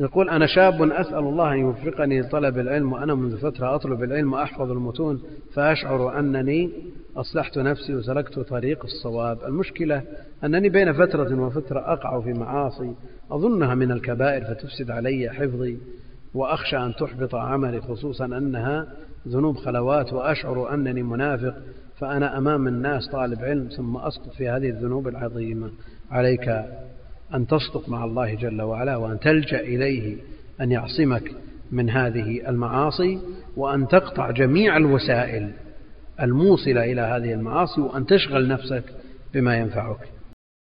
يقول أنا شاب أسأل الله أن يوفقني لطلب العلم وأنا منذ فترة أطلب العلم وأحفظ المتون فأشعر أنني أصلحت نفسي وسلكت طريق الصواب. المشكلة أنني بين فترة وفترة أقع في معاصي أظنها من الكبائر فتفسد علي حفظي وأخشى أن تحبط عملي خصوصا أنها ذنوب خلوات وأشعر أنني منافق فأنا أمام الناس طالب علم ثم أسقط في هذه الذنوب العظيمة. عليك أن تصدق مع الله جل وعلا وأن تلجأ إليه أن يعصمك من هذه المعاصي وأن تقطع جميع الوسائل الموصلة إلى هذه المعاصي وأن تشغل نفسك بما ينفعك.